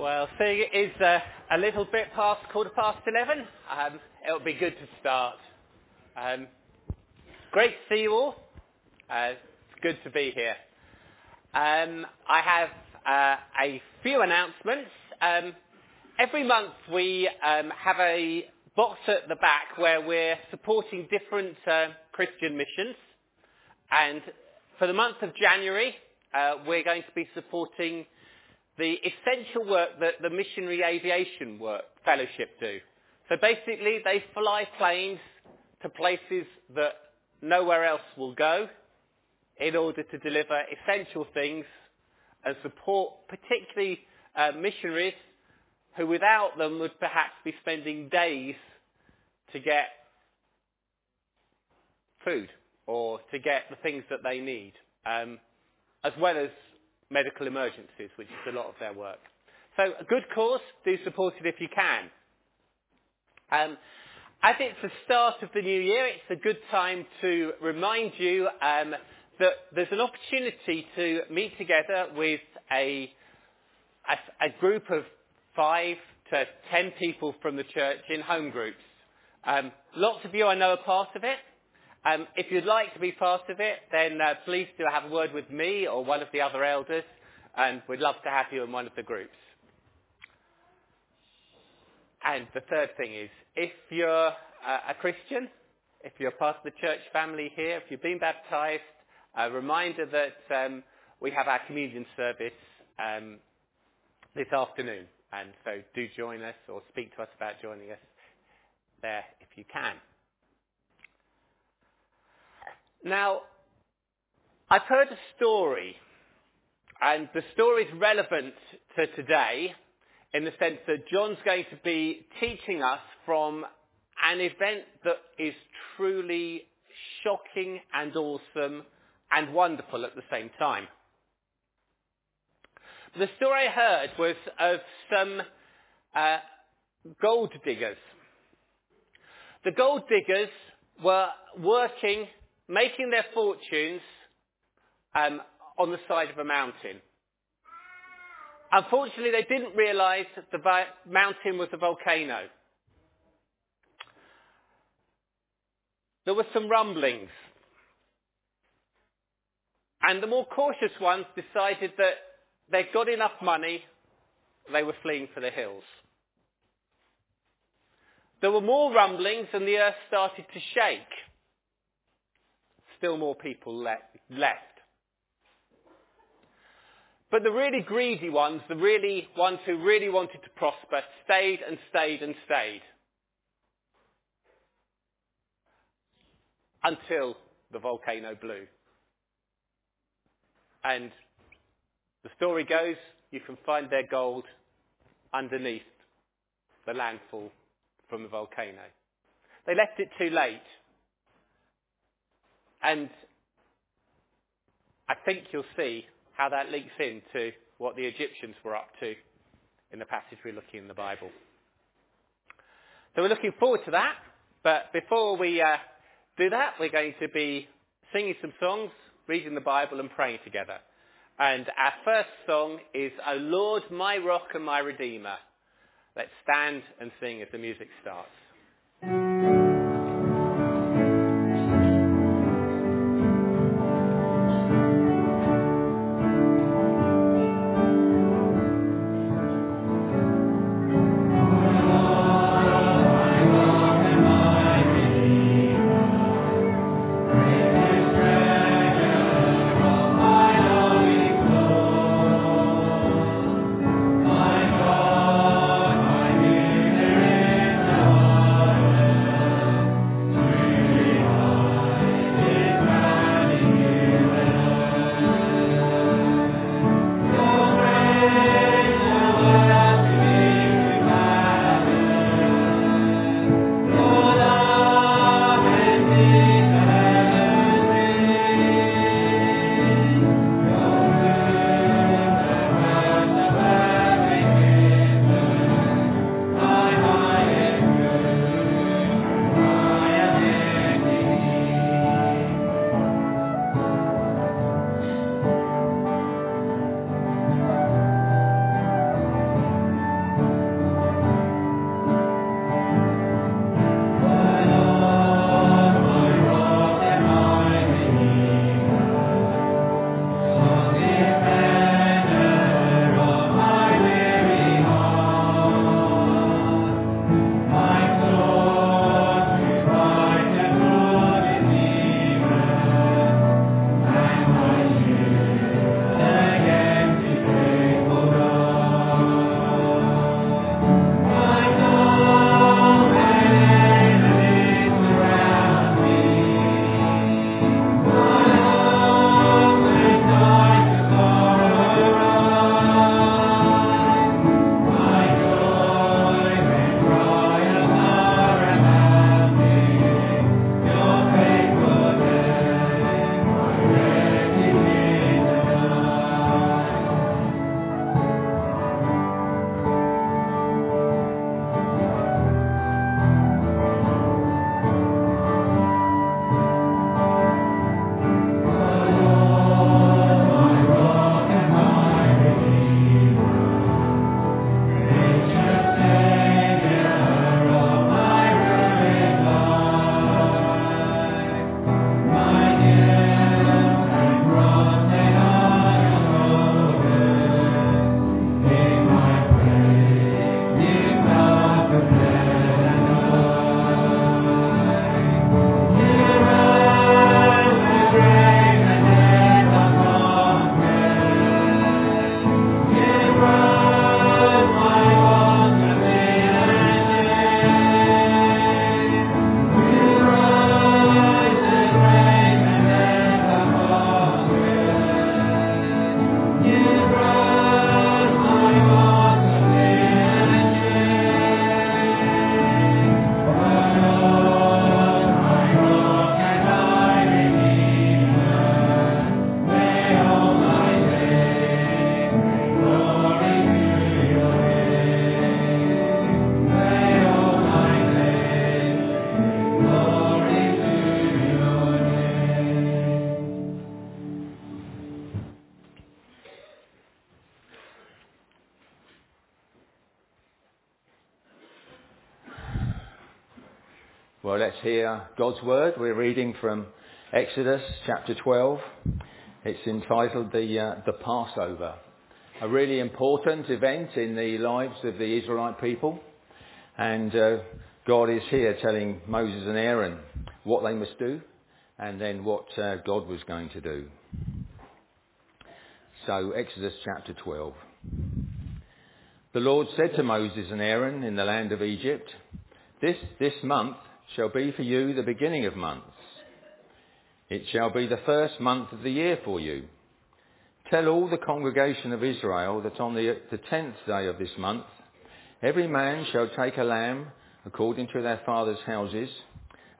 Well, seeing it is uh, a little bit past quarter past 11, um, it'll be good to start. Um, great to see you all. Uh, it's good to be here. Um, I have uh, a few announcements. Um, every month we um, have a box at the back where we're supporting different uh, Christian missions. And for the month of January, uh, we're going to be supporting the essential work that the Missionary Aviation work Fellowship do. So basically, they fly planes to places that nowhere else will go in order to deliver essential things and support particularly uh, missionaries who without them would perhaps be spending days to get food or to get the things that they need, um, as well as medical emergencies, which is a lot of their work. So a good cause, do support it if you can. Um, as it's the start of the new year, it's a good time to remind you um, that there's an opportunity to meet together with a, a, a, group of five to ten people from the church in home groups. Um, lots of you I know are part of it. Um, if you'd like to be part of it, then uh, please do have a word with me or one of the other elders, and we'd love to have you in one of the groups. And the third thing is, if you're uh, a Christian, if you're part of the church family here, if you've been baptized, a reminder that um, we have our communion service um, this afternoon. And so do join us or speak to us about joining us there if you can. Now, I've heard a story, and the story is relevant to today in the sense that John's going to be teaching us from an event that is truly shocking and awesome and wonderful at the same time. The story I heard was of some uh, gold diggers. The gold diggers were working making their fortunes um, on the side of a mountain. Unfortunately, they didn't realize the mountain was a volcano. There were some rumblings. And the more cautious ones decided that they'd got enough money, they were fleeing for the hills. There were more rumblings and the earth started to shake still more people left. But the really greedy ones, the really ones who really wanted to prosper, stayed and stayed and stayed. Until the volcano blew. And the story goes, you can find their gold underneath the landfall from the volcano. They left it too late. And I think you'll see how that links into what the Egyptians were up to in the passage we're looking in the Bible. So we're looking forward to that. But before we uh, do that, we're going to be singing some songs, reading the Bible and praying together. And our first song is, O Lord, my rock and my redeemer. Let's stand and sing as the music starts. Hear God's word. We're reading from Exodus chapter 12. It's entitled the, uh, the Passover. A really important event in the lives of the Israelite people. And uh, God is here telling Moses and Aaron what they must do and then what uh, God was going to do. So, Exodus chapter 12. The Lord said to Moses and Aaron in the land of Egypt, This, this month shall be for you the beginning of months. It shall be the first month of the year for you. Tell all the congregation of Israel that on the, the tenth day of this month, every man shall take a lamb according to their father's houses,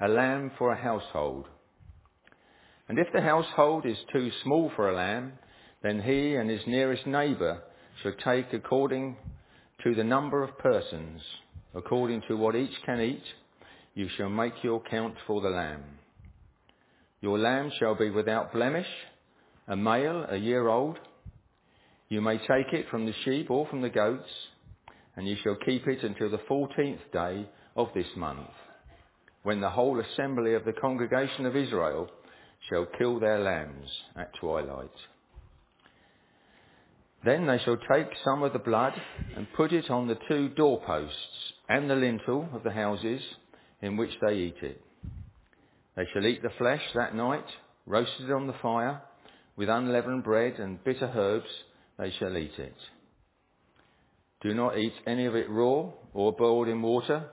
a lamb for a household. And if the household is too small for a lamb, then he and his nearest neighbour shall take according to the number of persons, according to what each can eat, you shall make your count for the lamb. Your lamb shall be without blemish, a male, a year old. You may take it from the sheep or from the goats, and you shall keep it until the fourteenth day of this month, when the whole assembly of the congregation of Israel shall kill their lambs at twilight. Then they shall take some of the blood and put it on the two doorposts and the lintel of the houses in which they eat it. They shall eat the flesh that night, roasted on the fire, with unleavened bread and bitter herbs they shall eat it. Do not eat any of it raw or boiled in water,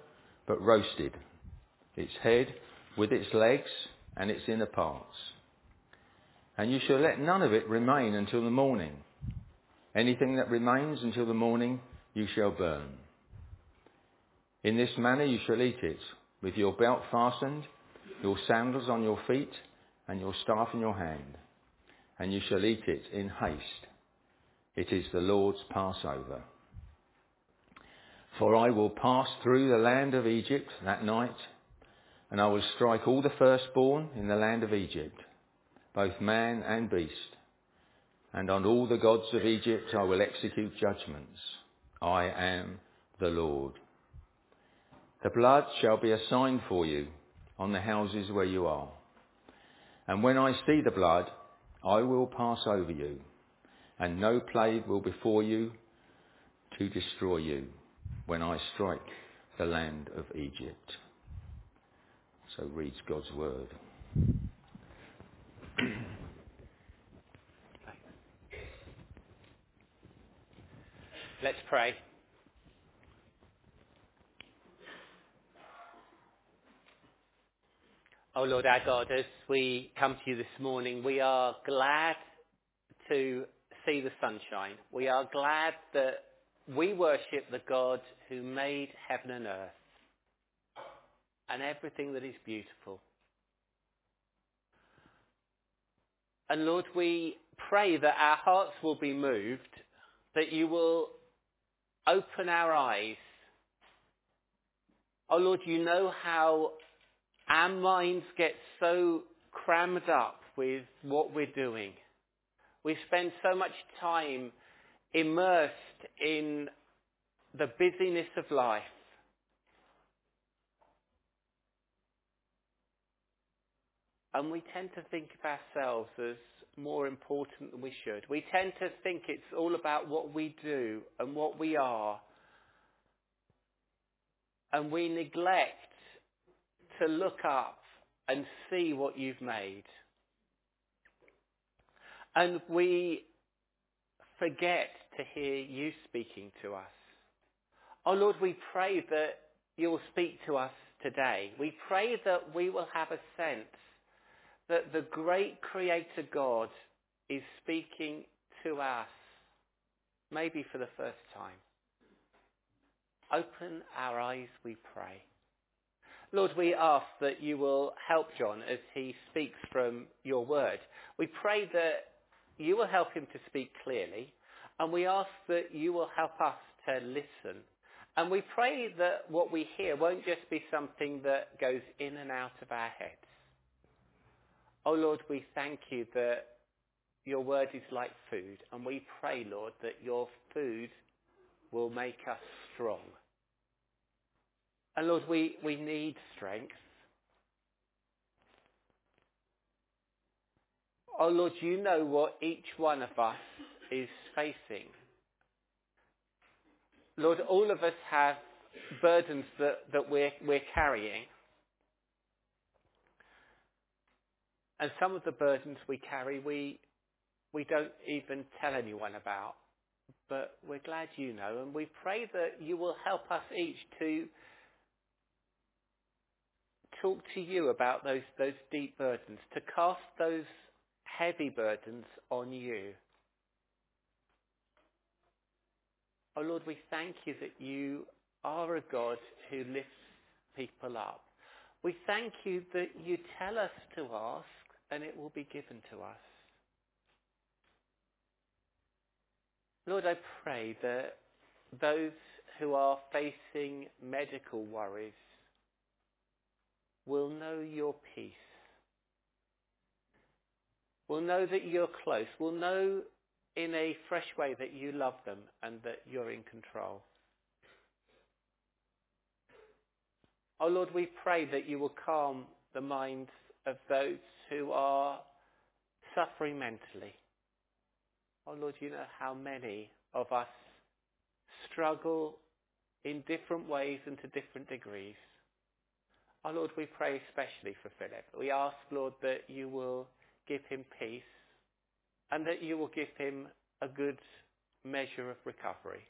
but roasted, its head with its legs and its inner parts. And you shall let none of it remain until the morning. Anything that remains until the morning you shall burn. In this manner you shall eat it, with your belt fastened, your sandals on your feet, and your staff in your hand. And you shall eat it in haste. It is the Lord's Passover. For I will pass through the land of Egypt that night, and I will strike all the firstborn in the land of Egypt, both man and beast. And on all the gods of Egypt I will execute judgments. I am the Lord. The blood shall be a sign for you on the houses where you are. And when I see the blood, I will pass over you, and no plague will befall you to destroy you when I strike the land of Egypt. So reads God's word. Let's pray. Oh Lord our God, as we come to you this morning, we are glad to see the sunshine. We are glad that we worship the God who made heaven and earth and everything that is beautiful. And Lord, we pray that our hearts will be moved, that you will open our eyes. Oh Lord, you know how our minds get so crammed up with what we're doing. We spend so much time immersed in the busyness of life. And we tend to think of ourselves as more important than we should. We tend to think it's all about what we do and what we are. And we neglect to look up and see what you've made. And we forget to hear you speaking to us. Oh Lord, we pray that you will speak to us today. We pray that we will have a sense that the great Creator God is speaking to us, maybe for the first time. Open our eyes, we pray. Lord, we ask that you will help John as he speaks from your word. We pray that you will help him to speak clearly, and we ask that you will help us to listen. And we pray that what we hear won't just be something that goes in and out of our heads. Oh Lord, we thank you that your word is like food, and we pray, Lord, that your food will make us strong. And Lord, we, we need strength. Oh Lord, you know what each one of us is facing. Lord, all of us have burdens that, that we're, we're carrying. And some of the burdens we carry, we, we don't even tell anyone about. But we're glad you know, and we pray that you will help us each to talk to you about those, those deep burdens, to cast those heavy burdens on you. Oh Lord, we thank you that you are a God who lifts people up. We thank you that you tell us to ask and it will be given to us. Lord, I pray that those who are facing medical worries will know your peace, will know that you're close, will know in a fresh way that you love them and that you're in control. Oh Lord, we pray that you will calm the minds of those who are suffering mentally. Oh Lord, you know how many of us struggle in different ways and to different degrees. Oh Lord, we pray especially for Philip. We ask, Lord, that you will give him peace and that you will give him a good measure of recovery.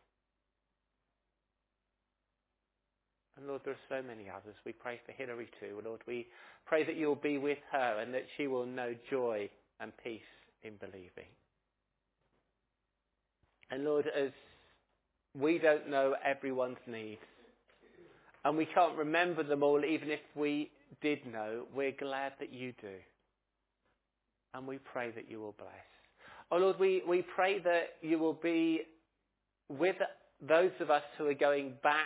And Lord, there are so many others. We pray for Hilary too. Lord, we pray that you'll be with her and that she will know joy and peace in believing. And Lord, as we don't know everyone's needs, and we can't remember them all, even if we did know, we're glad that you do. And we pray that you will bless. Oh Lord, we, we pray that you will be with those of us who are going back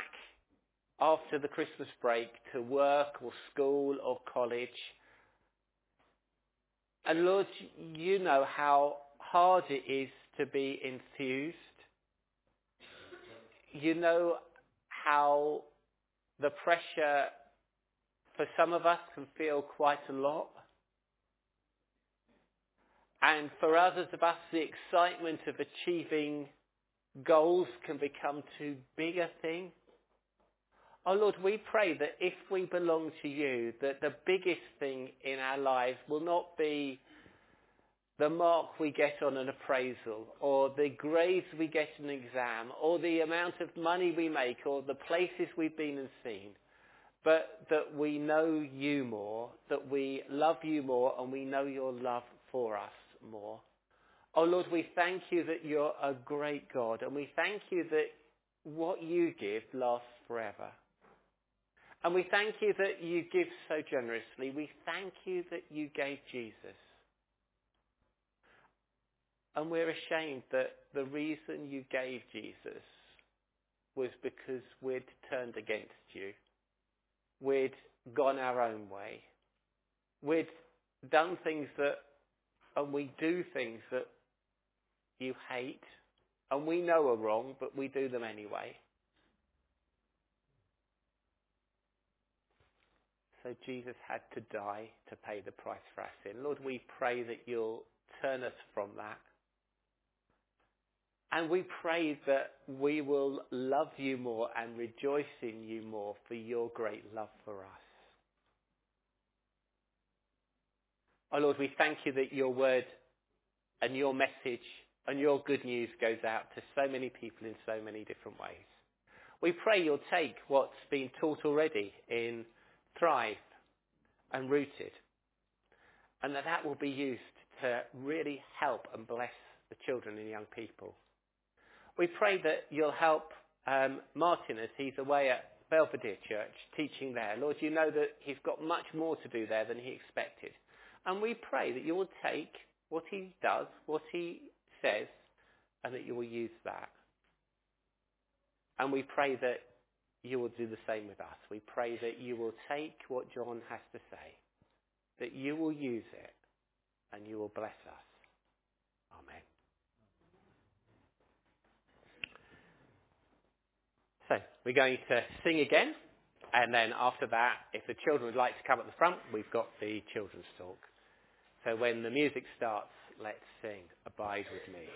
after the Christmas break to work or school or college. And Lord, you know how hard it is to be enthused. You know how the pressure for some of us can feel quite a lot. And for others of us, the excitement of achieving goals can become too big a thing. Oh Lord, we pray that if we belong to you, that the biggest thing in our lives will not be the mark we get on an appraisal, or the grades we get in an exam, or the amount of money we make, or the places we've been and seen, but that we know you more, that we love you more, and we know your love for us more. Oh Lord, we thank you that you're a great God, and we thank you that what you give lasts forever. And we thank you that you give so generously. We thank you that you gave Jesus. And we're ashamed that the reason you gave Jesus was because we'd turned against you. We'd gone our own way. We'd done things that, and we do things that you hate, and we know are wrong, but we do them anyway. So Jesus had to die to pay the price for our sin. Lord, we pray that you'll turn us from that. And we pray that we will love you more and rejoice in you more for your great love for us. Oh Lord, we thank you that your word and your message and your good news goes out to so many people in so many different ways. We pray you'll take what's been taught already in Thrive and Rooted and that that will be used to really help and bless the children and young people. We pray that you'll help um, Martin as he's away at Belvedere Church teaching there. Lord, you know that he's got much more to do there than he expected. And we pray that you will take what he does, what he says, and that you will use that. And we pray that you will do the same with us. We pray that you will take what John has to say, that you will use it, and you will bless us. So we're going to sing again, and then after that, if the children would like to come at the front, we've got the children's talk. So when the music starts, let's sing Abide with Me.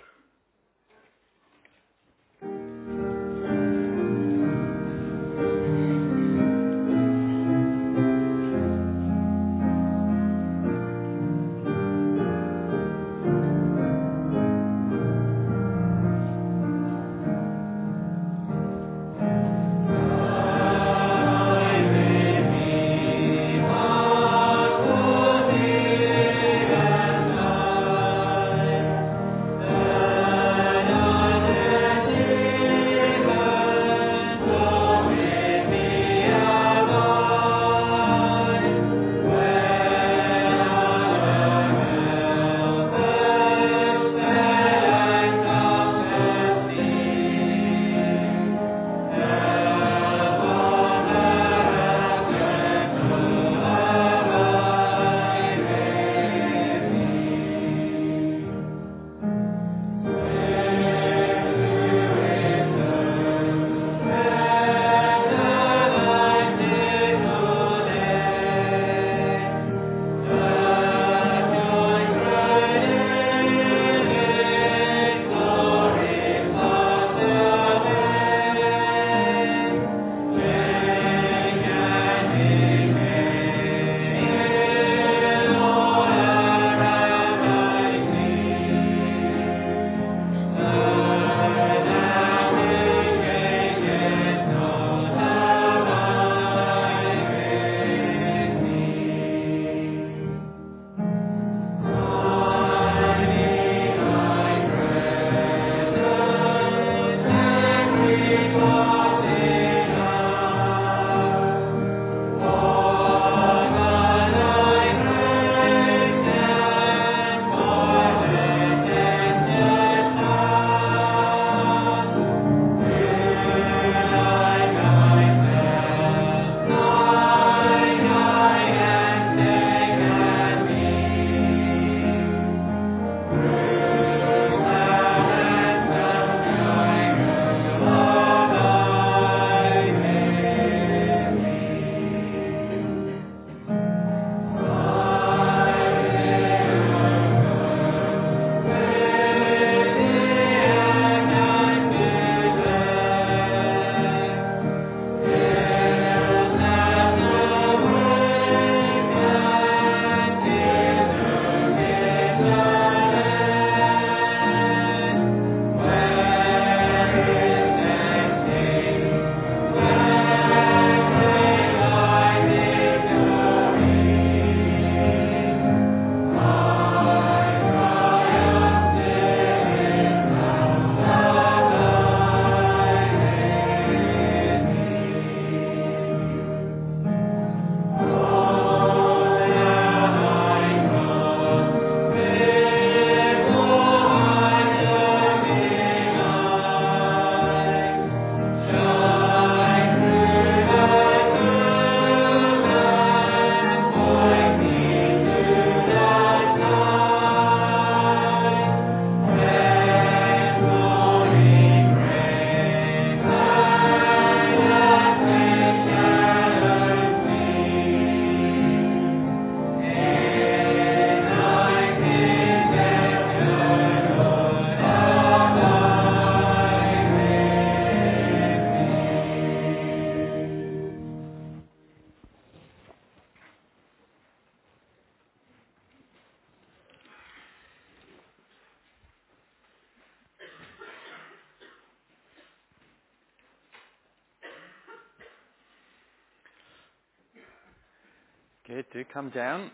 Come down.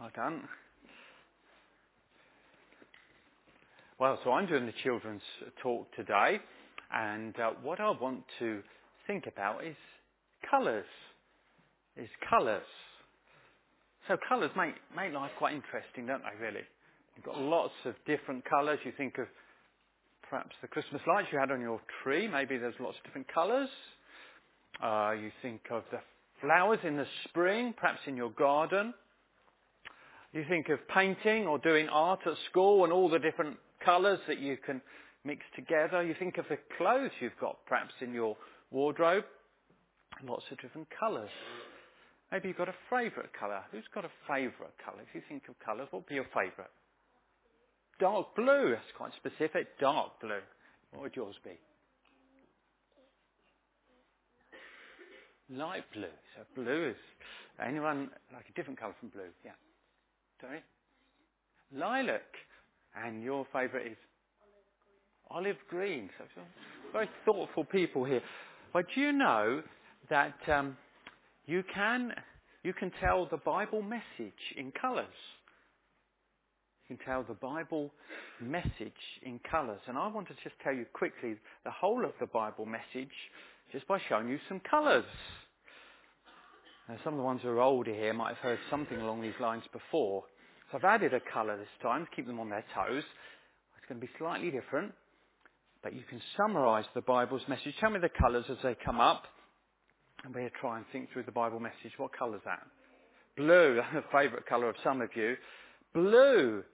Well done. Well, so I'm doing the children's talk today, and uh, what I want to think about is colours. Is colours. So colours make, make life quite interesting, don't they, really? You've got lots of different colours. You think of perhaps the Christmas lights you had on your tree. Maybe there's lots of different colours. Uh, you think of the flowers in the spring, perhaps in your garden. You think of painting or doing art at school and all the different colours that you can mix together. You think of the clothes you've got perhaps in your wardrobe. Lots of different colours. Maybe you've got a favourite colour. Who's got a favourite colour? If you think of colours, what would be your favourite? Dark blue. That's quite specific. Dark blue. What would yours be? Light blue. So blue is anyone like a different colour from blue? Yeah. Sorry. Lilac. And your favourite is olive green. So very thoughtful people here. But do you know that um, you can you can tell the Bible message in colours? You can tell the Bible message in colours. And I want to just tell you quickly the whole of the Bible message just by showing you some colours. Now, some of the ones who are older here might have heard something along these lines before. So I've added a colour this time to keep them on their toes. It's going to be slightly different, but you can summarise the Bible's message. Tell me the colours as they come up, and we'll try and think through the Bible message. What colour's that? Blue, a favourite colour of some of you. Blue.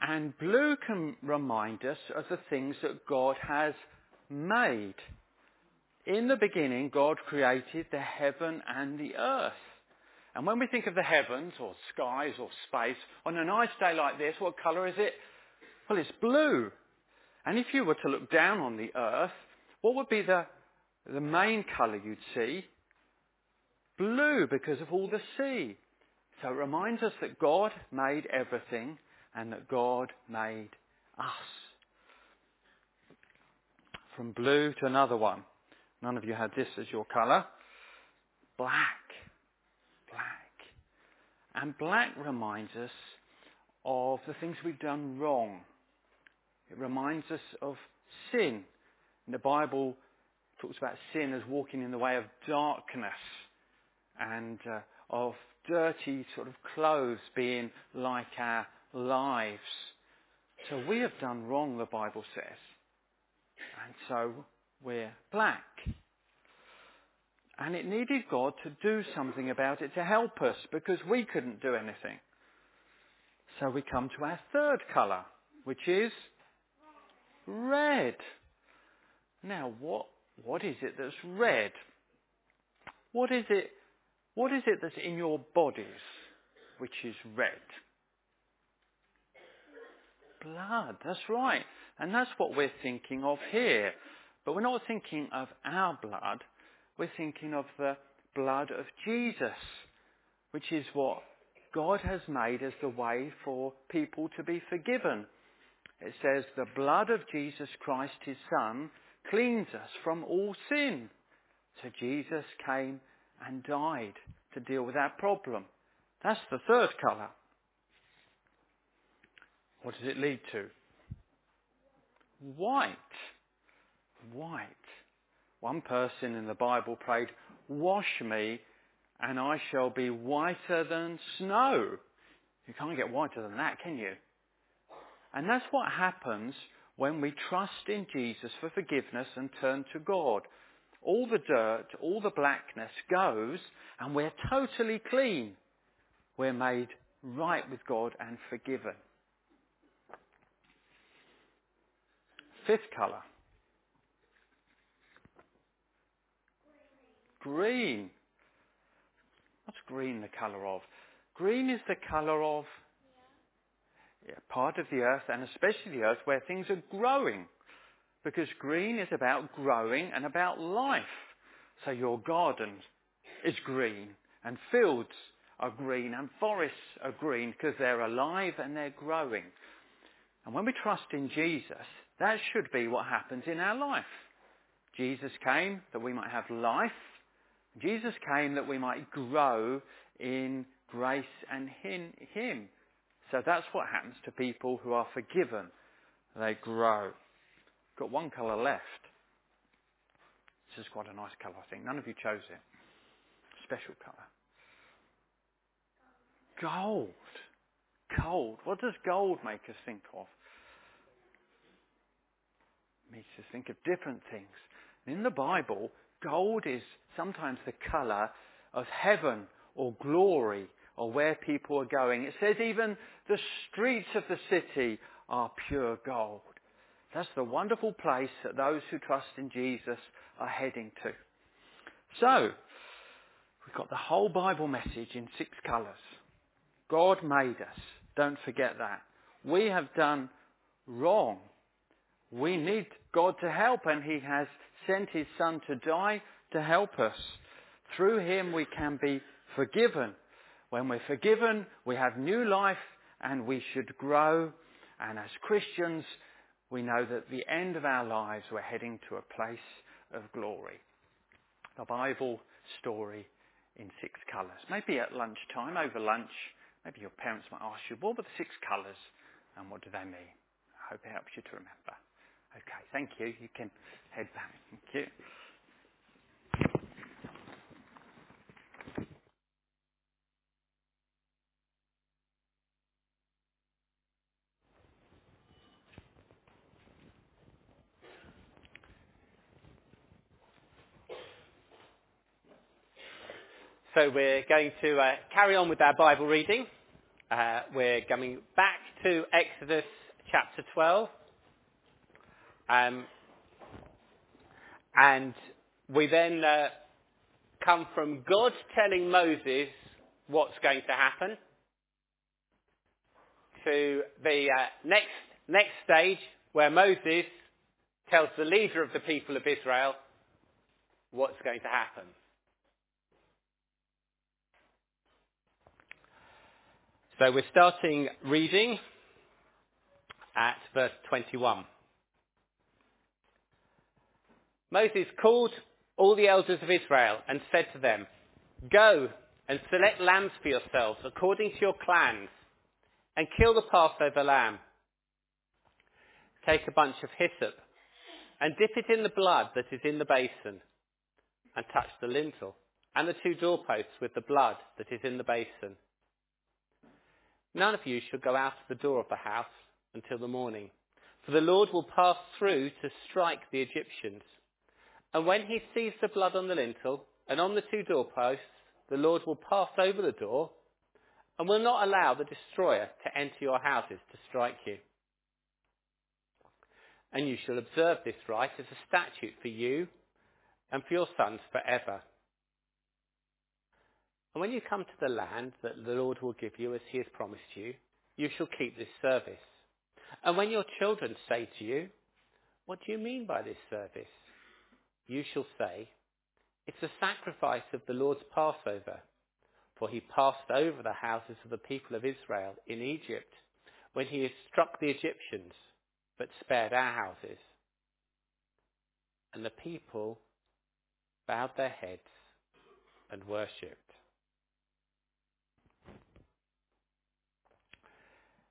And blue can remind us of the things that God has made. In the beginning, God created the heaven and the earth. And when we think of the heavens or skies or space, on a nice day like this, what colour is it? Well, it's blue. And if you were to look down on the earth, what would be the, the main colour you'd see? Blue because of all the sea. So it reminds us that God made everything and that God made us. From blue to another one. None of you had this as your colour. Black. Black. And black reminds us of the things we've done wrong. It reminds us of sin. And the Bible talks about sin as walking in the way of darkness and uh, of dirty sort of clothes being like our lives. So we have done wrong, the Bible says. And so we're black. And it needed God to do something about it to help us because we couldn't do anything. So we come to our third colour, which is red. Now, what, what is it that's red? What is it, what is it that's in your bodies which is red? Blood, that's right. And that's what we're thinking of here. But we're not thinking of our blood, we're thinking of the blood of Jesus, which is what God has made as the way for people to be forgiven. It says, the blood of Jesus Christ, his Son, cleans us from all sin. So Jesus came and died to deal with that problem. That's the third colour. What does it lead to? White. White. One person in the Bible prayed, wash me and I shall be whiter than snow. You can't get whiter than that, can you? And that's what happens when we trust in Jesus for forgiveness and turn to God. All the dirt, all the blackness goes and we're totally clean. We're made right with God and forgiven. Fifth colour. Green. What's green the colour of? Green is the colour of yeah, part of the earth and especially the earth where things are growing. Because green is about growing and about life. So your garden is green and fields are green and forests are green because they're alive and they're growing. And when we trust in Jesus, that should be what happens in our life. Jesus came that we might have life. Jesus came that we might grow in grace and in Him. So that's what happens to people who are forgiven. They grow. Got one colour left. This is quite a nice colour, I think. None of you chose it. Special colour. Gold. Gold. What does gold make us think of? It makes us think of different things. In the Bible, gold is sometimes the colour of heaven or glory or where people are going. It says even the streets of the city are pure gold. That's the wonderful place that those who trust in Jesus are heading to. So, we've got the whole Bible message in six colours. God made us. Don't forget that. we have done wrong. We need God to help, and He has sent His Son to die to help us. Through Him, we can be forgiven. When we're forgiven, we have new life, and we should grow. And as Christians, we know that at the end of our lives, we're heading to a place of glory. The Bible story in six colours. Maybe at lunchtime, over lunch, maybe your parents might ask you, what were the six colours and what do they mean? I hope it helps you to remember. Okay, thank you. You can head back. Thank you. So we're going to uh, carry on with our Bible reading. Uh, we're coming back to Exodus chapter 12. Um, and we then uh, come from God telling Moses what's going to happen to the uh, next, next stage where Moses tells the leader of the people of Israel what's going to happen. So we're starting reading at verse 21. Moses called all the elders of Israel and said to them, Go and select lambs for yourselves according to your clans and kill the Passover lamb. Take a bunch of hyssop and dip it in the blood that is in the basin and touch the lintel and the two doorposts with the blood that is in the basin. None of you shall go out of the door of the house until the morning, for the Lord will pass through to strike the Egyptians. And when he sees the blood on the lintel and on the two doorposts, the Lord will pass over the door and will not allow the destroyer to enter your houses to strike you. And you shall observe this rite as a statute for you and for your sons forever. And when you come to the land that the Lord will give you as he has promised you, you shall keep this service. And when your children say to you, what do you mean by this service? You shall say, it's a sacrifice of the Lord's Passover. For he passed over the houses of the people of Israel in Egypt when he struck the Egyptians, but spared our houses. And the people bowed their heads and worshipped.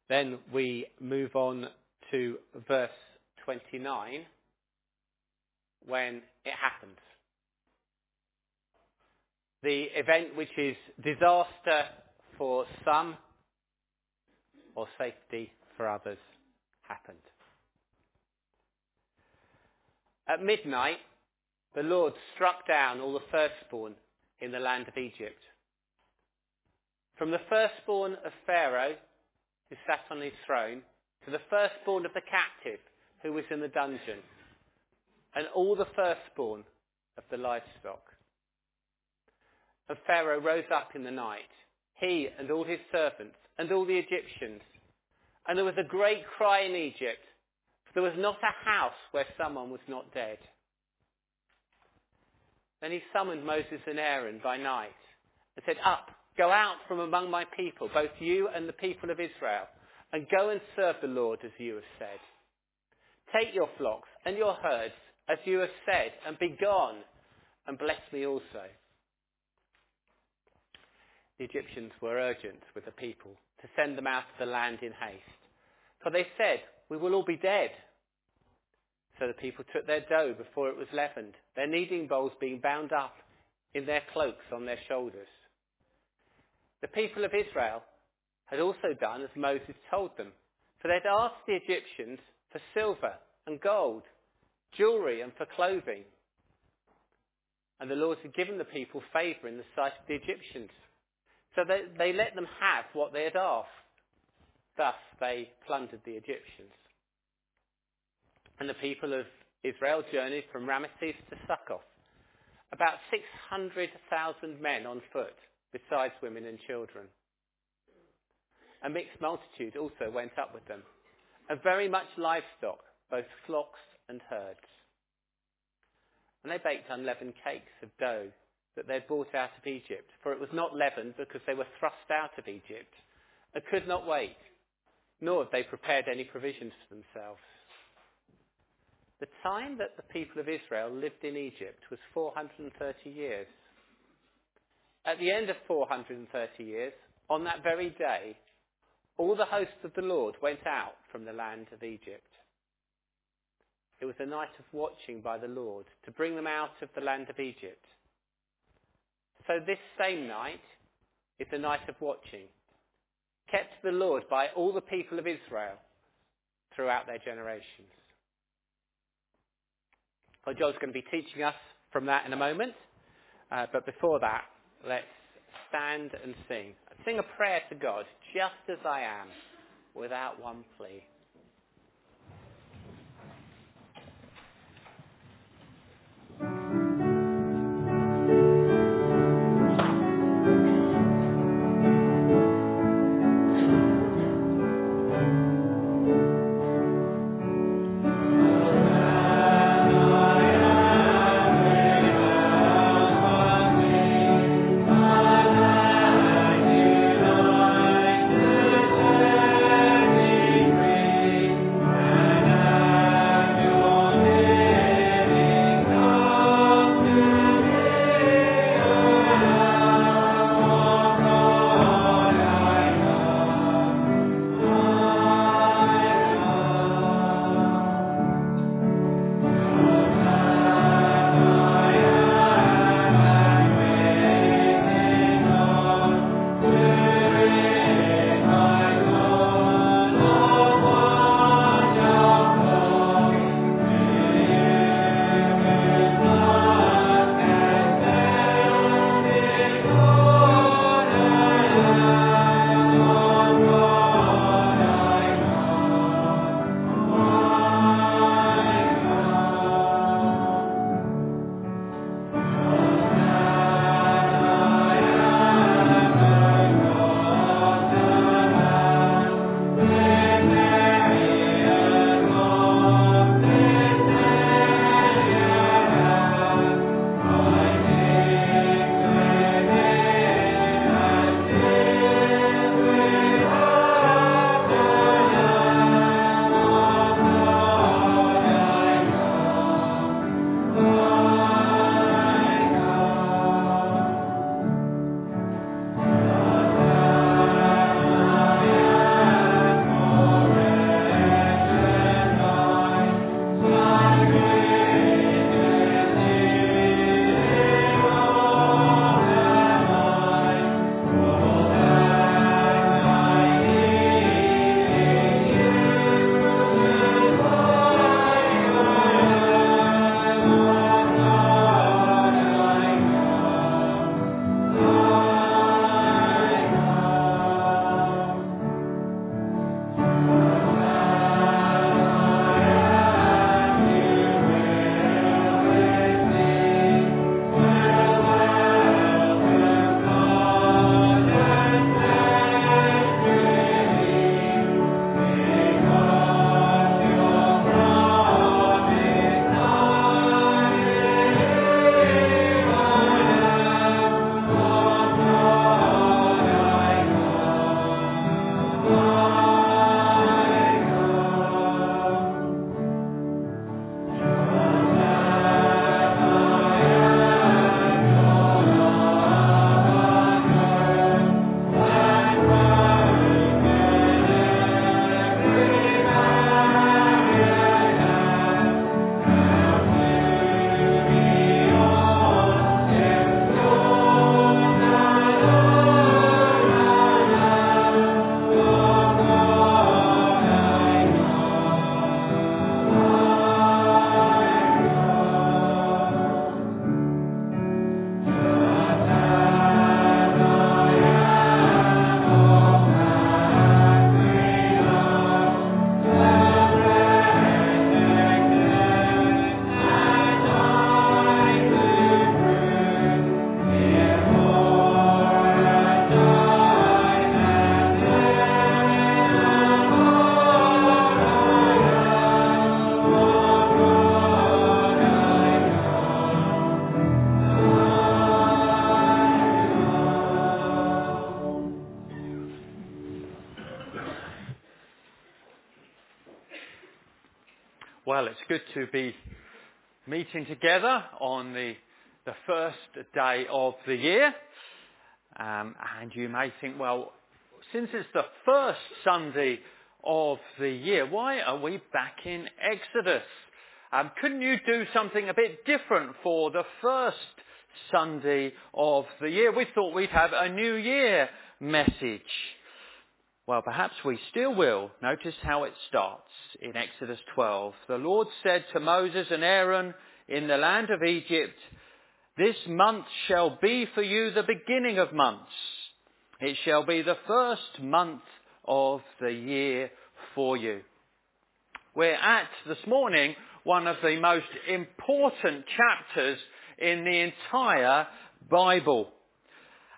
Then we move on to verse 29 when it happens. The event which is disaster for some or safety for others happened. At midnight, the Lord struck down all the firstborn in the land of Egypt. From the firstborn of Pharaoh who sat on his throne, to the firstborn of the captive who was in the dungeon, and all the firstborn of the livestock. And Pharaoh rose up in the night, he and all his servants, and all the Egyptians. And there was a great cry in Egypt, for there was not a house where someone was not dead. Then he summoned Moses and Aaron by night and said, Up, Go out from among my people, both you and the people of Israel, and go and serve the Lord as you have said. Take your flocks and your herds as you have said, and be gone, and bless me also. The Egyptians were urgent with the people to send them out of the land in haste. For they said, we will all be dead. So the people took their dough before it was leavened, their kneading bowls being bound up in their cloaks on their shoulders. The people of Israel had also done as Moses told them, for they had asked the Egyptians for silver and gold, jewelry and for clothing. And the Lord had given the people favour in the sight of the Egyptians. So they, they let them have what they had asked. Thus they plundered the Egyptians. And the people of Israel journeyed from Ramesses to Succoth, about 600,000 men on foot besides women and children. a mixed multitude also went up with them, and very much livestock, both flocks and herds. And they baked unleavened cakes of dough that they had brought out of Egypt, for it was not leavened because they were thrust out of Egypt, and could not wait, nor had they prepared any provisions for themselves. The time that the people of Israel lived in Egypt was 430 years. At the end of 430 years, on that very day, all the hosts of the Lord went out from the land of Egypt. It was a night of watching by the Lord to bring them out of the land of Egypt. So this same night is the night of watching, kept to the Lord by all the people of Israel throughout their generations. Well, Joel's going to be teaching us from that in a moment. Uh, but before that, let's stand and sing. Sing a prayer to God, just as I am, without one plea. Well, it's good to be meeting together on the, the first day of the year. Um, and you may think, well, since it's the first Sunday of the year, why are we back in Exodus? Um, couldn't you do something a bit different for the first Sunday of the year? We thought we'd have a New Year message. Well, perhaps we still will. Notice how it starts in Exodus 12. The Lord said to Moses and Aaron in the land of Egypt, This month shall be for you the beginning of months. It shall be the first month of the year for you. We're at this morning one of the most important chapters in the entire Bible.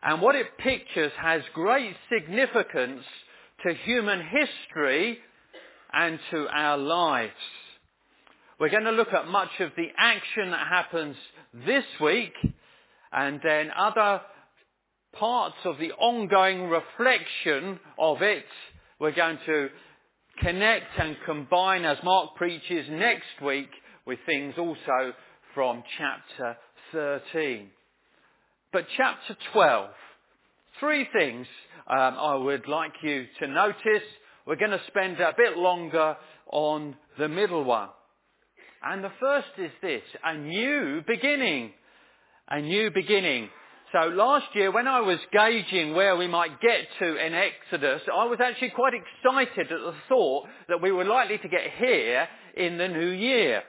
And what it pictures has great significance to human history and to our lives. We're going to look at much of the action that happens this week and then other parts of the ongoing reflection of it. We're going to connect and combine as Mark preaches next week with things also from chapter 13. But chapter 12, three things um, I would like you to notice. We're going to spend a bit longer on the middle one. And the first is this, a new beginning. A new beginning. So last year when I was gauging where we might get to in Exodus, I was actually quite excited at the thought that we were likely to get here in the new year.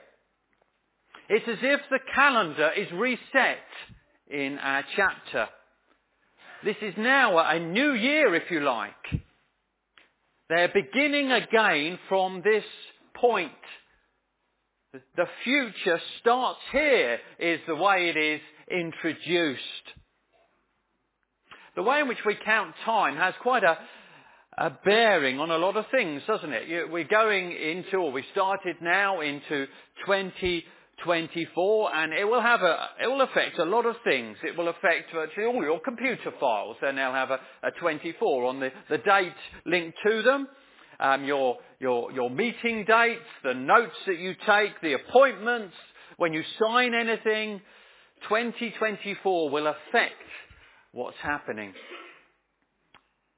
It's as if the calendar is reset in our chapter. This is now a new year, if you like. They're beginning again from this point. The future starts here is the way it is introduced. The way in which we count time has quite a, a bearing on a lot of things, doesn't it? We're going into, or we started now into 20 24 and it will have a, it will affect a lot of things. It will affect virtually all your computer files. They now have a, a 24 on the, the date linked to them. Um, your, your, your meeting dates, the notes that you take, the appointments, when you sign anything, 2024 will affect what's happening.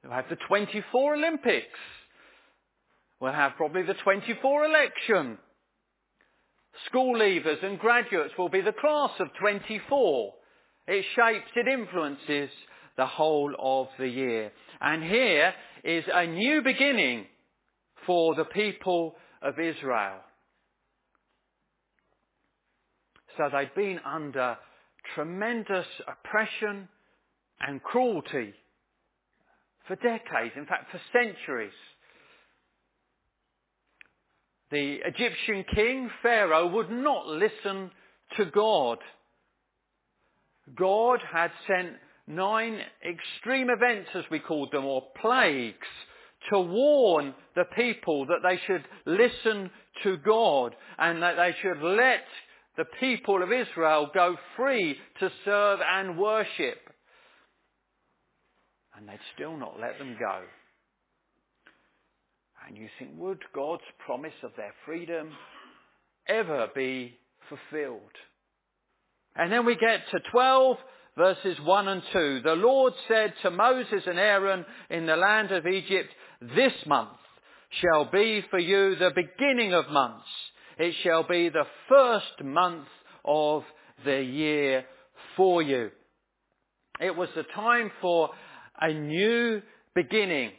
We'll have the 24 Olympics. We'll have probably the 24 election. School leavers and graduates will be the class of 24. It shapes, it influences the whole of the year. And here is a new beginning for the people of Israel. So they've been under tremendous oppression and cruelty for decades, in fact for centuries the Egyptian king, Pharaoh, would not listen to God. God had sent nine extreme events, as we called them, or plagues, to warn the people that they should listen to God and that they should let the people of Israel go free to serve and worship. And they'd still not let them go. And you think, would God's promise of their freedom ever be fulfilled? And then we get to 12 verses 1 and 2. The Lord said to Moses and Aaron in the land of Egypt, this month shall be for you the beginning of months. It shall be the first month of the year for you. It was the time for a new beginning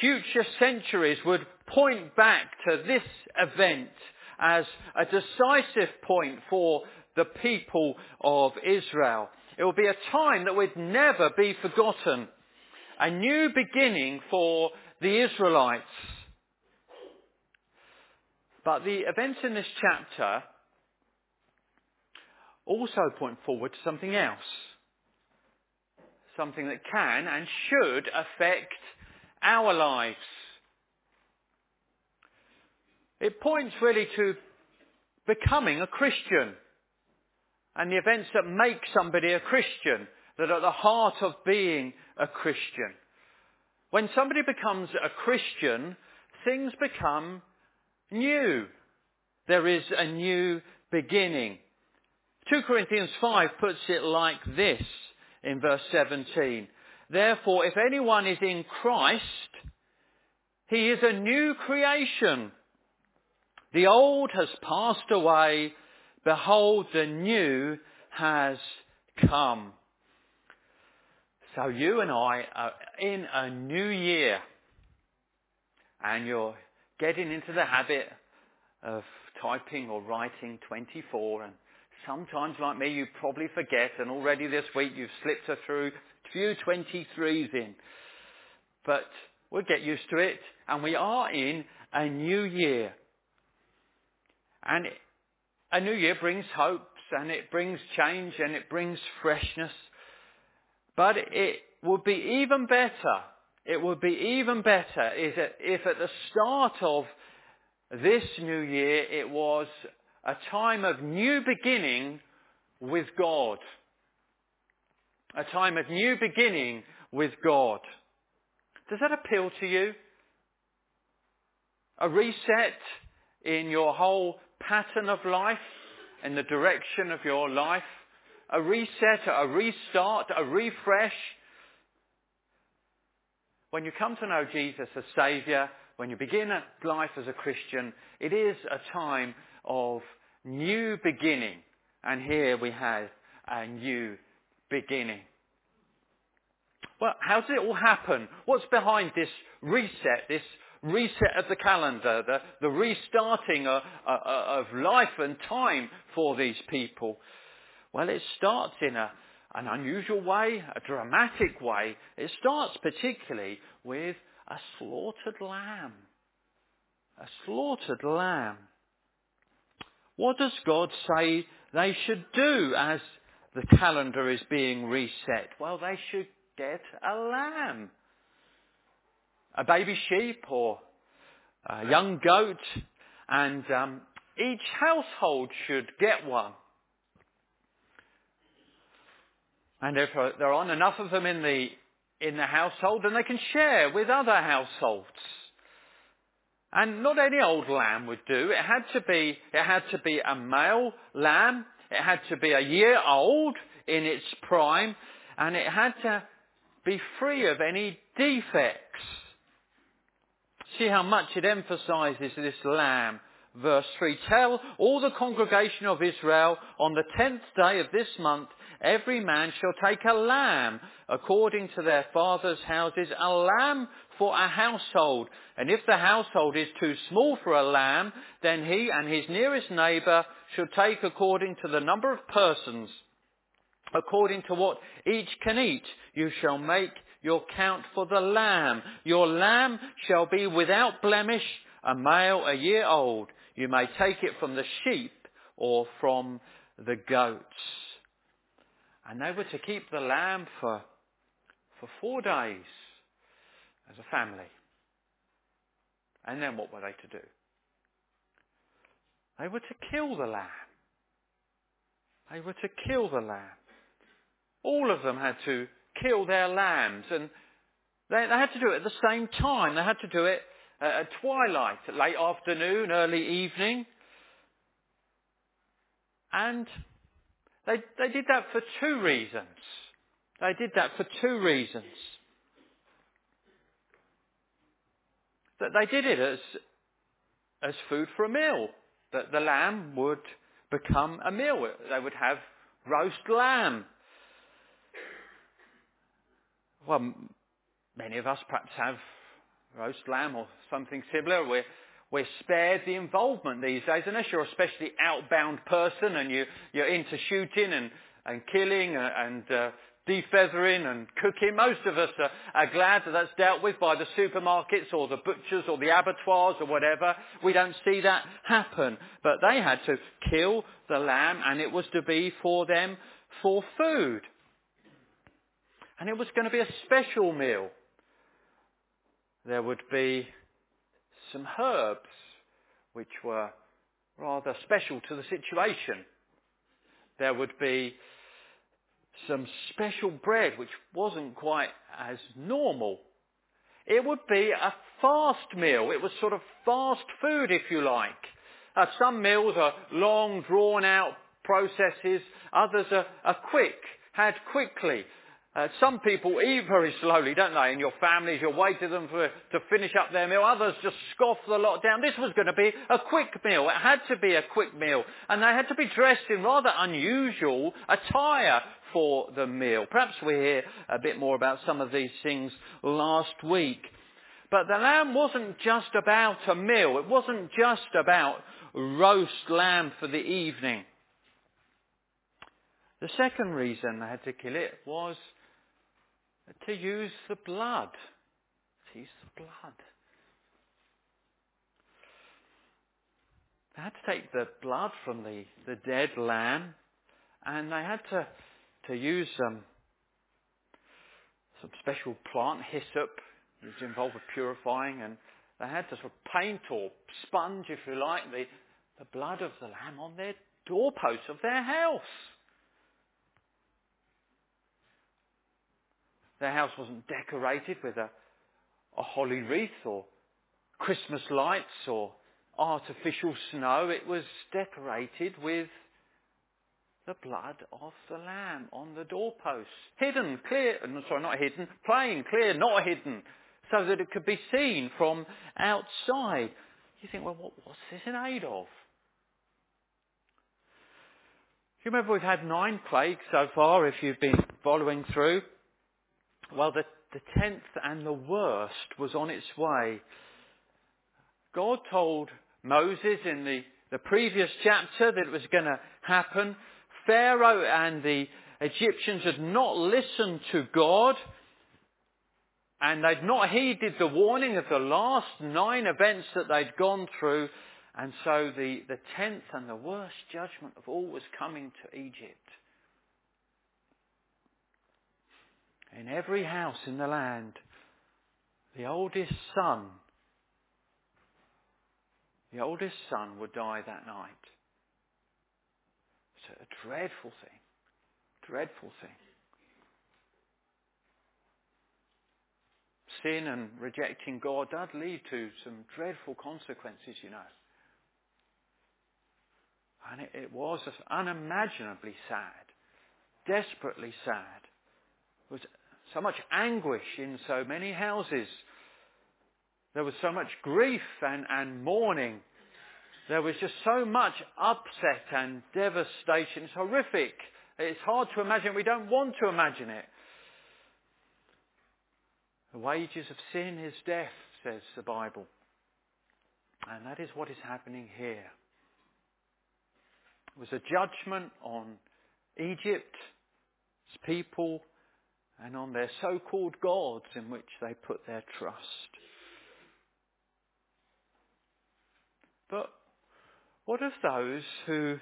future centuries would point back to this event as a decisive point for the people of Israel. It will be a time that would never be forgotten. A new beginning for the Israelites. But the events in this chapter also point forward to something else. Something that can and should affect our lives. It points really to becoming a Christian and the events that make somebody a Christian, that are at the heart of being a Christian. When somebody becomes a Christian, things become new. there is a new beginning. 2 Corinthians 5 puts it like this in verse 17. Therefore, if anyone is in Christ, he is a new creation. The old has passed away. Behold, the new has come. So you and I are in a new year and you're getting into the habit of typing or writing 24 and sometimes like me you probably forget and already this week you've slipped through few 23s in. But we'll get used to it and we are in a new year. And a new year brings hopes and it brings change and it brings freshness. But it would be even better, it would be even better if at the start of this new year it was a time of new beginning with God. A time of new beginning with God. Does that appeal to you? A reset in your whole pattern of life, in the direction of your life? A reset, a restart, a refresh? When you come to know Jesus as Saviour, when you begin life as a Christian, it is a time of new beginning. And here we have a new beginning. Well, how does it all happen? What's behind this reset, this reset of the calendar, the, the restarting of, uh, of life and time for these people? Well, it starts in a, an unusual way, a dramatic way. It starts particularly with a slaughtered lamb. A slaughtered lamb. What does God say they should do as the calendar is being reset? Well, they should get a lamb. A baby sheep or a young goat and um, each household should get one. And if there aren't enough of them in the, in the household, then they can share with other households. And not any old lamb would do. It had to be, it had to be a male lamb. It had to be a year old in its prime. And it had to be free of any defects. See how much it emphasizes this lamb. Verse 3, tell all the congregation of Israel on the tenth day of this month, every man shall take a lamb according to their father's houses, a lamb for a household. And if the household is too small for a lamb, then he and his nearest neighbour should take according to the number of persons according to what each can eat, you shall make your count for the lamb. Your lamb shall be without blemish, a male a year old. You may take it from the sheep or from the goats. And they were to keep the lamb for, for four days as a family. And then what were they to do? They were to kill the lamb. They were to kill the lamb all of them had to kill their lambs and they, they had to do it at the same time. They had to do it at twilight, late afternoon, early evening. And they, they did that for two reasons. They did that for two reasons. That they did it as, as food for a meal. That the lamb would become a meal. They would have roast lamb well, many of us perhaps have roast lamb or something similar. We're, we're spared the involvement these days, unless you're a especially outbound person and you, you're into shooting and, and killing and, uh, defeathering and cooking. Most of us are, are, glad that that's dealt with by the supermarkets or the butchers or the abattoirs or whatever. We don't see that happen. But they had to kill the lamb and it was to be for them for food. And it was going to be a special meal. There would be some herbs which were rather special to the situation. There would be some special bread which wasn't quite as normal. It would be a fast meal. It was sort of fast food, if you like. Uh, some meals are long, drawn out processes. Others are, are quick, had quickly. Uh, some people eat very slowly, don't they? In your families, you wait for them for, to finish up their meal. Others just scoff the lot down. This was going to be a quick meal. It had to be a quick meal. And they had to be dressed in rather unusual attire for the meal. Perhaps we hear a bit more about some of these things last week. But the lamb wasn't just about a meal. It wasn't just about roast lamb for the evening. The second reason they had to kill it was to use the blood. To use the blood. They had to take the blood from the, the dead lamb and they had to, to use um, some special plant, hyssop, which involved with purifying, and they had to sort of paint or sponge, if you like, the, the blood of the lamb on their doorposts of their house. Their house wasn't decorated with a, a holly wreath or Christmas lights or artificial snow. It was decorated with the blood of the lamb on the doorposts. Hidden, clear, sorry, not hidden, plain, clear, not hidden, so that it could be seen from outside. You think, well, what, what's this in aid of? You remember we've had nine plagues so far, if you've been following through. Well, the, the tenth and the worst was on its way. God told Moses in the, the previous chapter that it was going to happen. Pharaoh and the Egyptians had not listened to God and they'd not heeded the warning of the last nine events that they'd gone through and so the, the tenth and the worst judgment of all was coming to Egypt. in every house in the land, the oldest son, the oldest son would die that night. It's a dreadful thing. Dreadful thing. Sin and rejecting God does lead to some dreadful consequences, you know. And it, it was unimaginably sad, desperately sad. There was so much anguish in so many houses. There was so much grief and, and mourning. There was just so much upset and devastation. It's horrific. It's hard to imagine. We don't want to imagine it. The wages of sin is death, says the Bible. And that is what is happening here. It was a judgment on Egypt, its people, and on their so-called gods in which they put their trust. But what of those who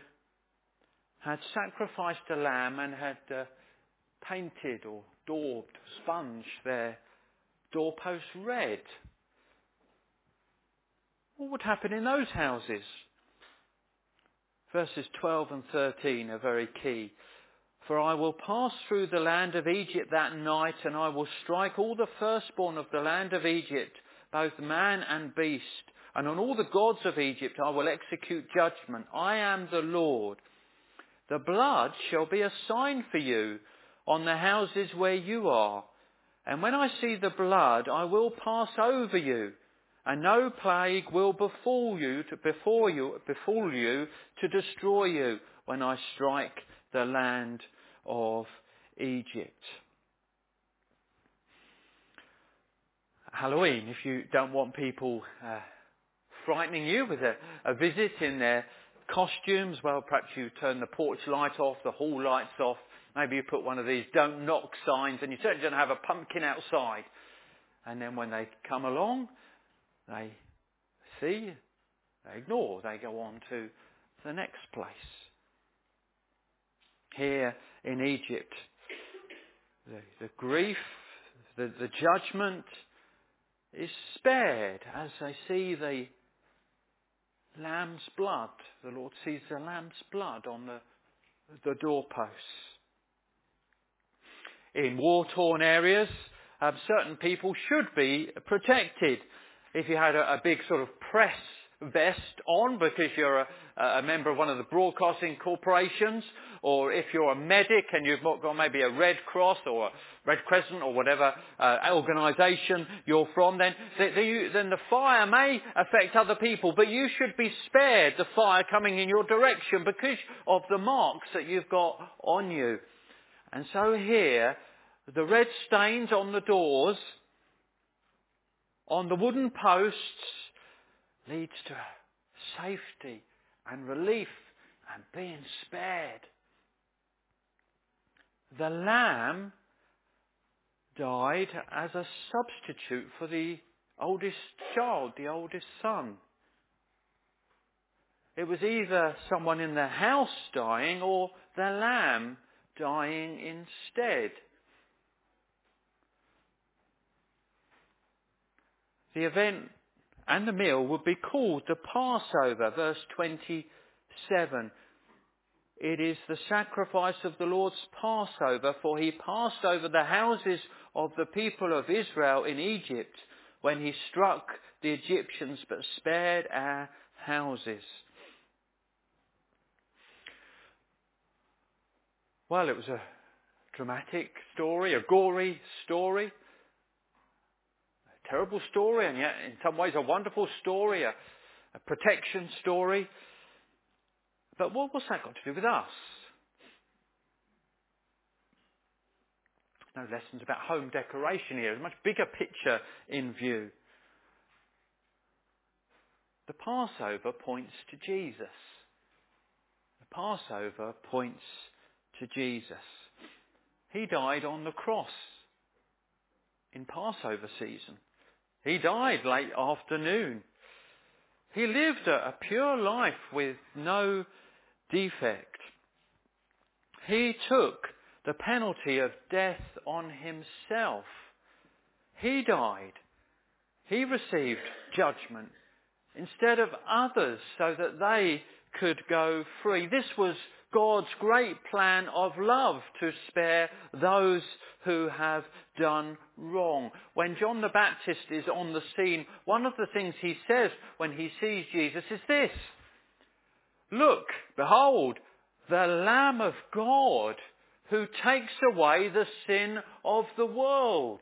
had sacrificed a lamb and had uh, painted or daubed, sponged their doorposts red? What would happen in those houses? Verses 12 and 13 are very key. For I will pass through the land of Egypt that night, and I will strike all the firstborn of the land of Egypt, both man and beast. And on all the gods of Egypt I will execute judgment. I am the Lord. The blood shall be a sign for you on the houses where you are. And when I see the blood, I will pass over you, and no plague will befall you to before you befall you to destroy you when I strike the land of Egypt. Halloween, if you don't want people uh, frightening you with a, a visit in their costumes, well, perhaps you turn the porch light off, the hall lights off. Maybe you put one of these don't knock signs and you certainly don't have a pumpkin outside. And then when they come along, they see, they ignore, they go on to the next place. Here in Egypt. The, the grief, the, the judgment is spared as they see the lamb's blood. The Lord sees the lamb's blood on the, the doorposts. In war-torn areas, um, certain people should be protected. If you had a, a big sort of press vest on because you're a, a member of one of the broadcasting corporations, or if you're a medic and you've got maybe a Red Cross or a Red Crescent or whatever uh, organisation you're from, then, then the fire may affect other people, but you should be spared the fire coming in your direction because of the marks that you've got on you. And so here, the red stains on the doors, on the wooden posts, leads to safety and relief and being spared. The lamb died as a substitute for the oldest child, the oldest son. It was either someone in the house dying or the lamb dying instead. The event and the meal would be called the Passover, verse 27. It is the sacrifice of the Lord's Passover, for he passed over the houses of the people of Israel in Egypt when he struck the Egyptians but spared our houses. Well, it was a dramatic story, a gory story, terrible story, and yet in some ways a wonderful story, a, a protection story. But what, what's that got to do with us? No lessons about home decoration here. There's a much bigger picture in view. The Passover points to Jesus. The Passover points to Jesus. He died on the cross in Passover season. He died late afternoon. He lived a, pure life with no defect. He took the penalty of death on himself. He died. He received judgment instead of others so that they could go free. This was God's great plan of love to spare those who have done wrong. When John the Baptist is on the scene, one of the things he says when he sees Jesus is this. Look, behold, the Lamb of God who takes away the sin of the world.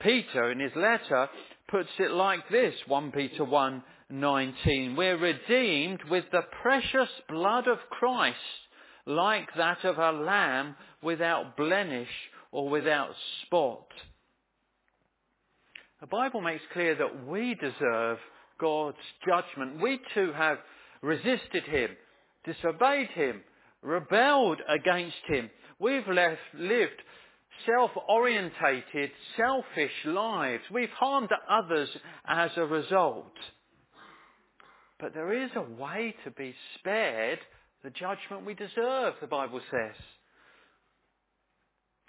Peter in his letter puts it like this, 1 Peter 1 19. We're redeemed with the precious blood of Christ, like that of a lamb without blemish or without spot. The Bible makes clear that we deserve God's judgment. We too have resisted Him, disobeyed Him, rebelled against Him. We've left, lived self-orientated, selfish lives. We've harmed others as a result. But there is a way to be spared the judgment we deserve, the Bible says.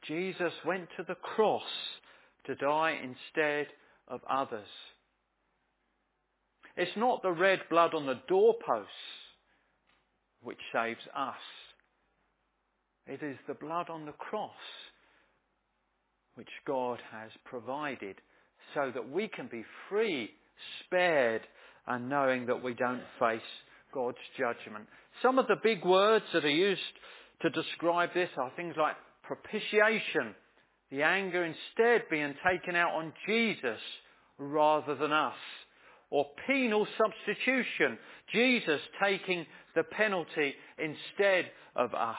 Jesus went to the cross to die instead of others. It's not the red blood on the doorposts which saves us. It is the blood on the cross which God has provided so that we can be free, spared and knowing that we don't face God's judgment. Some of the big words that are used to describe this are things like propitiation, the anger instead being taken out on Jesus rather than us, or penal substitution, Jesus taking the penalty instead of us.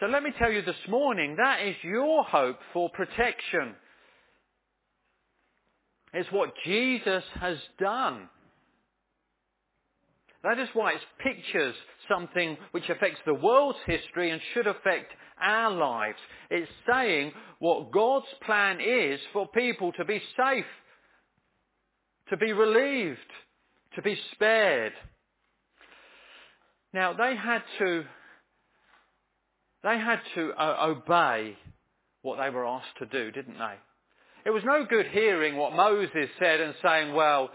So let me tell you this morning, that is your hope for protection. It's what Jesus has done. That is why it pictures something which affects the world's history and should affect our lives. It's saying what God's plan is for people to be safe, to be relieved, to be spared. Now they had to, they had to uh, obey what they were asked to do, didn't they? It was no good hearing what Moses said and saying, well,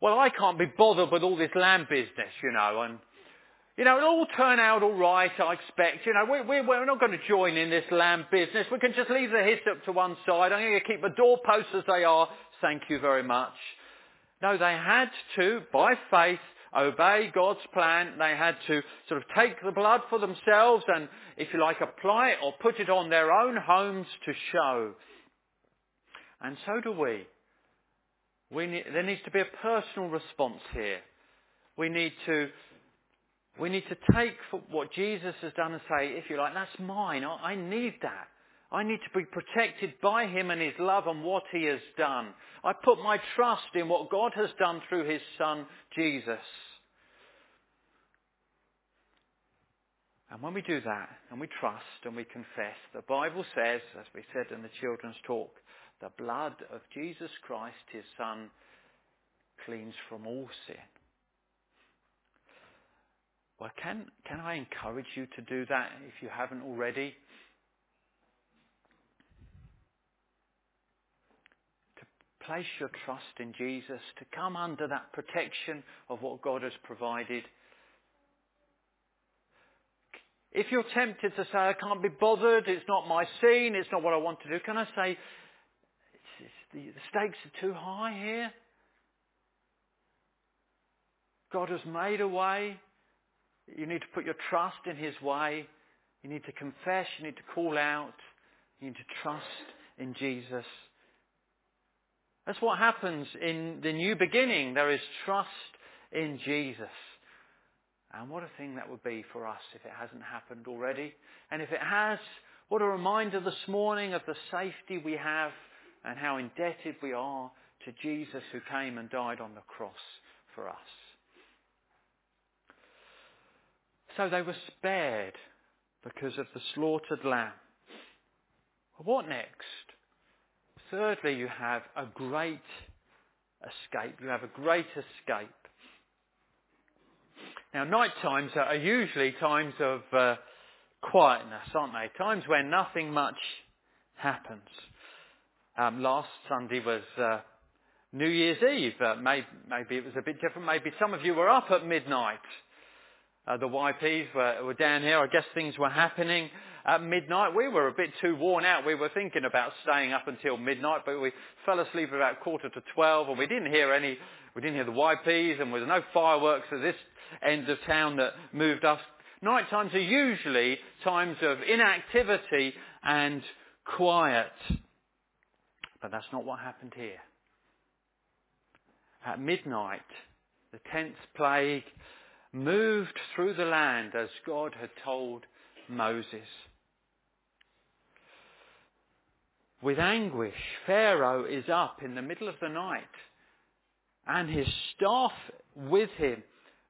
well, I can't be bothered with all this land business, you know, and, you know, it'll all turn out all right, I expect. You know, we, we, we're not going to join in this land business. We can just leave the hyssop to one side. I'm going to keep the doorposts as they are. Thank you very much. No, they had to, by faith, obey God's plan. They had to sort of take the blood for themselves and, if you like, apply it or put it on their own homes to show. And so do we. we need, there needs to be a personal response here. We need to we need to take what Jesus has done and say, if you like, that's mine. I need that. I need to be protected by Him and His love and what He has done. I put my trust in what God has done through His Son, Jesus. And when we do that, and we trust and we confess, the Bible says, as we said in the children's talk, the blood of Jesus Christ, His Son, cleans from all sin. Well, can, can I encourage you to do that if you haven't already? To place your trust in Jesus, to come under that protection of what God has provided. If you're tempted to say, I can't be bothered, it's not my scene, it's not what I want to do, can I say, the, the stakes are too high here? God has made a way. You need to put your trust in His way. You need to confess. You need to call out. You need to trust in Jesus. That's what happens in the new beginning. There is trust in Jesus. And what a thing that would be for us if it hasn't happened already. And if it has, what a reminder this morning of the safety we have and how indebted we are to Jesus who came and died on the cross for us. So they were spared because of the slaughtered lamb. What next? Thirdly, you have a great escape. You have a great escape. Now, night times are usually times of uh, quietness, aren't they? Times when nothing much happens. Um, last Sunday was uh, New Year's Eve. Uh, maybe, maybe it was a bit different. Maybe some of you were up at midnight. Uh, the YPs were, were down here. I guess things were happening at midnight. We were a bit too worn out. We were thinking about staying up until midnight, but we fell asleep about quarter to twelve, and we didn't hear any. We didn't hear the YPs, and there was no fireworks at this end of town that moved us. Night times are usually times of inactivity and quiet, but that's not what happened here. At midnight, the tenth plague moved through the land as God had told Moses. With anguish, Pharaoh is up in the middle of the night and his staff with him.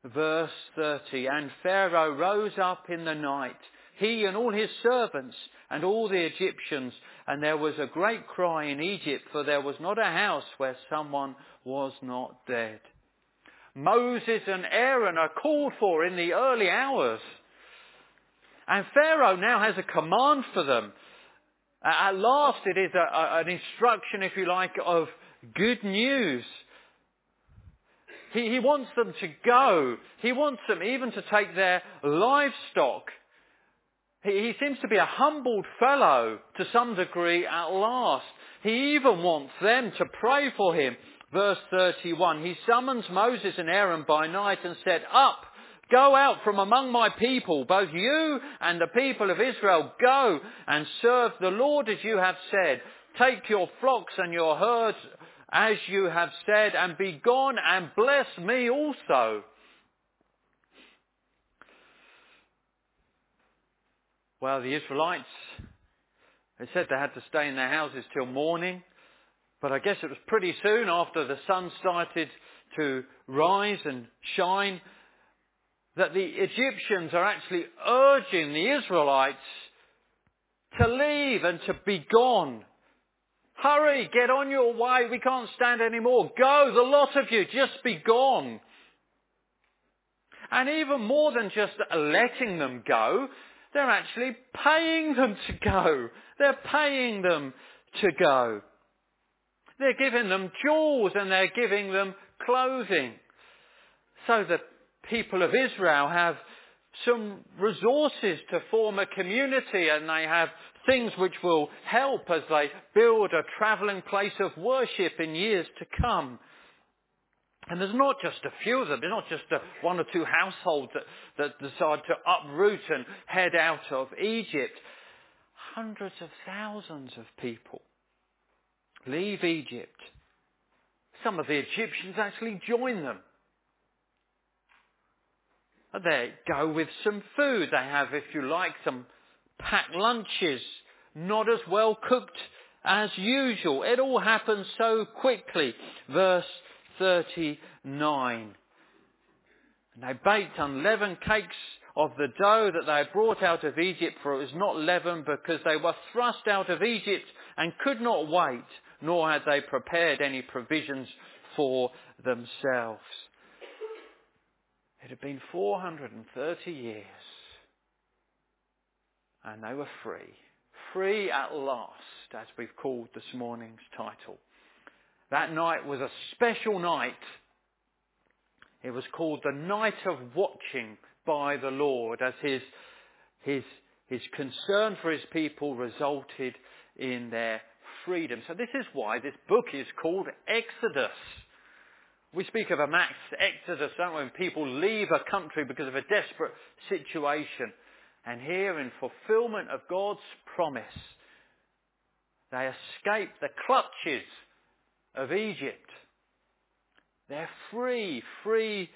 Verse 30. And Pharaoh rose up in the night, he and all his servants and all the Egyptians, and there was a great cry in Egypt, for there was not a house where someone was not dead. Moses and Aaron are called for in the early hours. And Pharaoh now has a command for them. At last it is a, a, an instruction, if you like, of good news. He, he wants them to go. He wants them even to take their livestock. He, he seems to be a humbled fellow to some degree at last. He even wants them to pray for him verse 31, he summons Moses and Aaron by night and said, Up, go out from among my people, both you and the people of Israel, go and serve the Lord as you have said. Take your flocks and your herds as you have said, and be gone and bless me also. Well, the Israelites, they said they had to stay in their houses till morning. But I guess it was pretty soon after the sun started to rise and shine that the Egyptians are actually urging the Israelites to leave and to be gone. Hurry, get on your way, we can't stand anymore. Go, the lot of you, just be gone. And even more than just letting them go, they're actually paying them to go. They're paying them to go. They're giving them jewels and they're giving them clothing. So the people of Israel have some resources to form a community and they have things which will help as they build a travelling place of worship in years to come. And there's not just a few of them. There's not just a, one or two households that, that decide to uproot and head out of Egypt. Hundreds of thousands of people leave Egypt. Some of the Egyptians actually join them. They go with some food. They have, if you like, some packed lunches, not as well cooked as usual. It all happens so quickly. Verse 39. And they baked unleavened cakes of the dough that they had brought out of Egypt, for it was not leavened because they were thrust out of Egypt and could not wait, nor had they prepared any provisions for themselves. It had been 430 years and they were free. Free at last, as we've called this morning's title. That night was a special night. It was called the night of watching by the Lord as his, his, his concern for his people resulted in their freedom. So this is why this book is called Exodus. We speak of a mass exodus, don't we, when people leave a country because of a desperate situation. And here, in fulfillment of God's promise, they escape the clutches of Egypt. They're free, free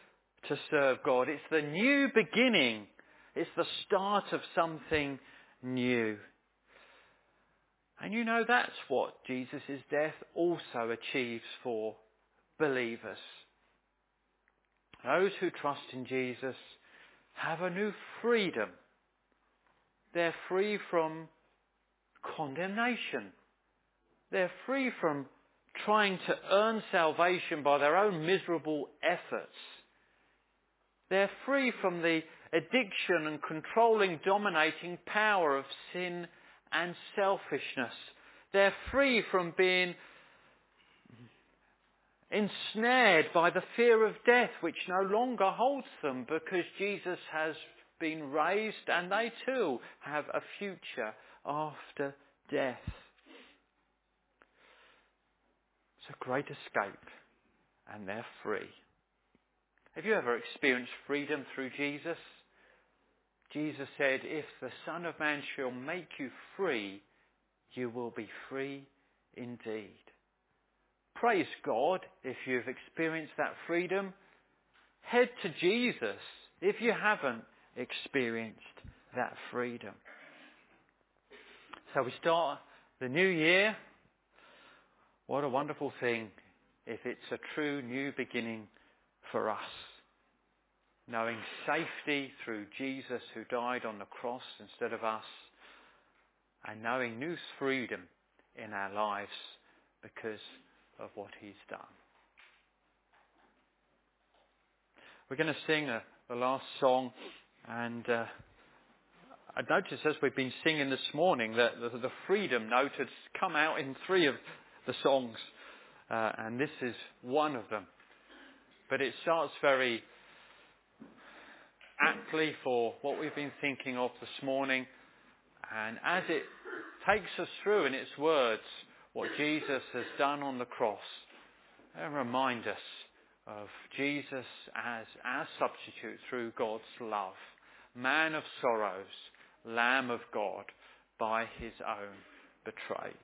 to serve God. It's the new beginning. It's the start of something new. And you know that's what Jesus' death also achieves for believers. Those who trust in Jesus have a new freedom. They're free from condemnation. They're free from trying to earn salvation by their own miserable efforts. They're free from the addiction and controlling, dominating power of sin and selfishness. They're free from being ensnared by the fear of death, which no longer holds them because Jesus has been raised and they too have a future after death. It's a great escape and they're free. Have you ever experienced freedom through Jesus? Jesus said, if the Son of Man shall make you free, you will be free indeed. Praise God if you've experienced that freedom. Head to Jesus if you haven't experienced that freedom. So we start the new year. What a wonderful thing if it's a true new beginning for us. Knowing safety through Jesus who died on the cross instead of us and knowing new freedom in our lives because of what he's done. We're going to sing a, the last song and uh, I noticed as we've been singing this morning that the, the freedom note has come out in three of the songs, uh, and this is one of them. But it starts very aptly for what we've been thinking of this morning, and as it takes us through in its words what Jesus has done on the cross, and remind us of Jesus as our substitute through God's love, man of sorrows, Lamb of God by his own betrayed.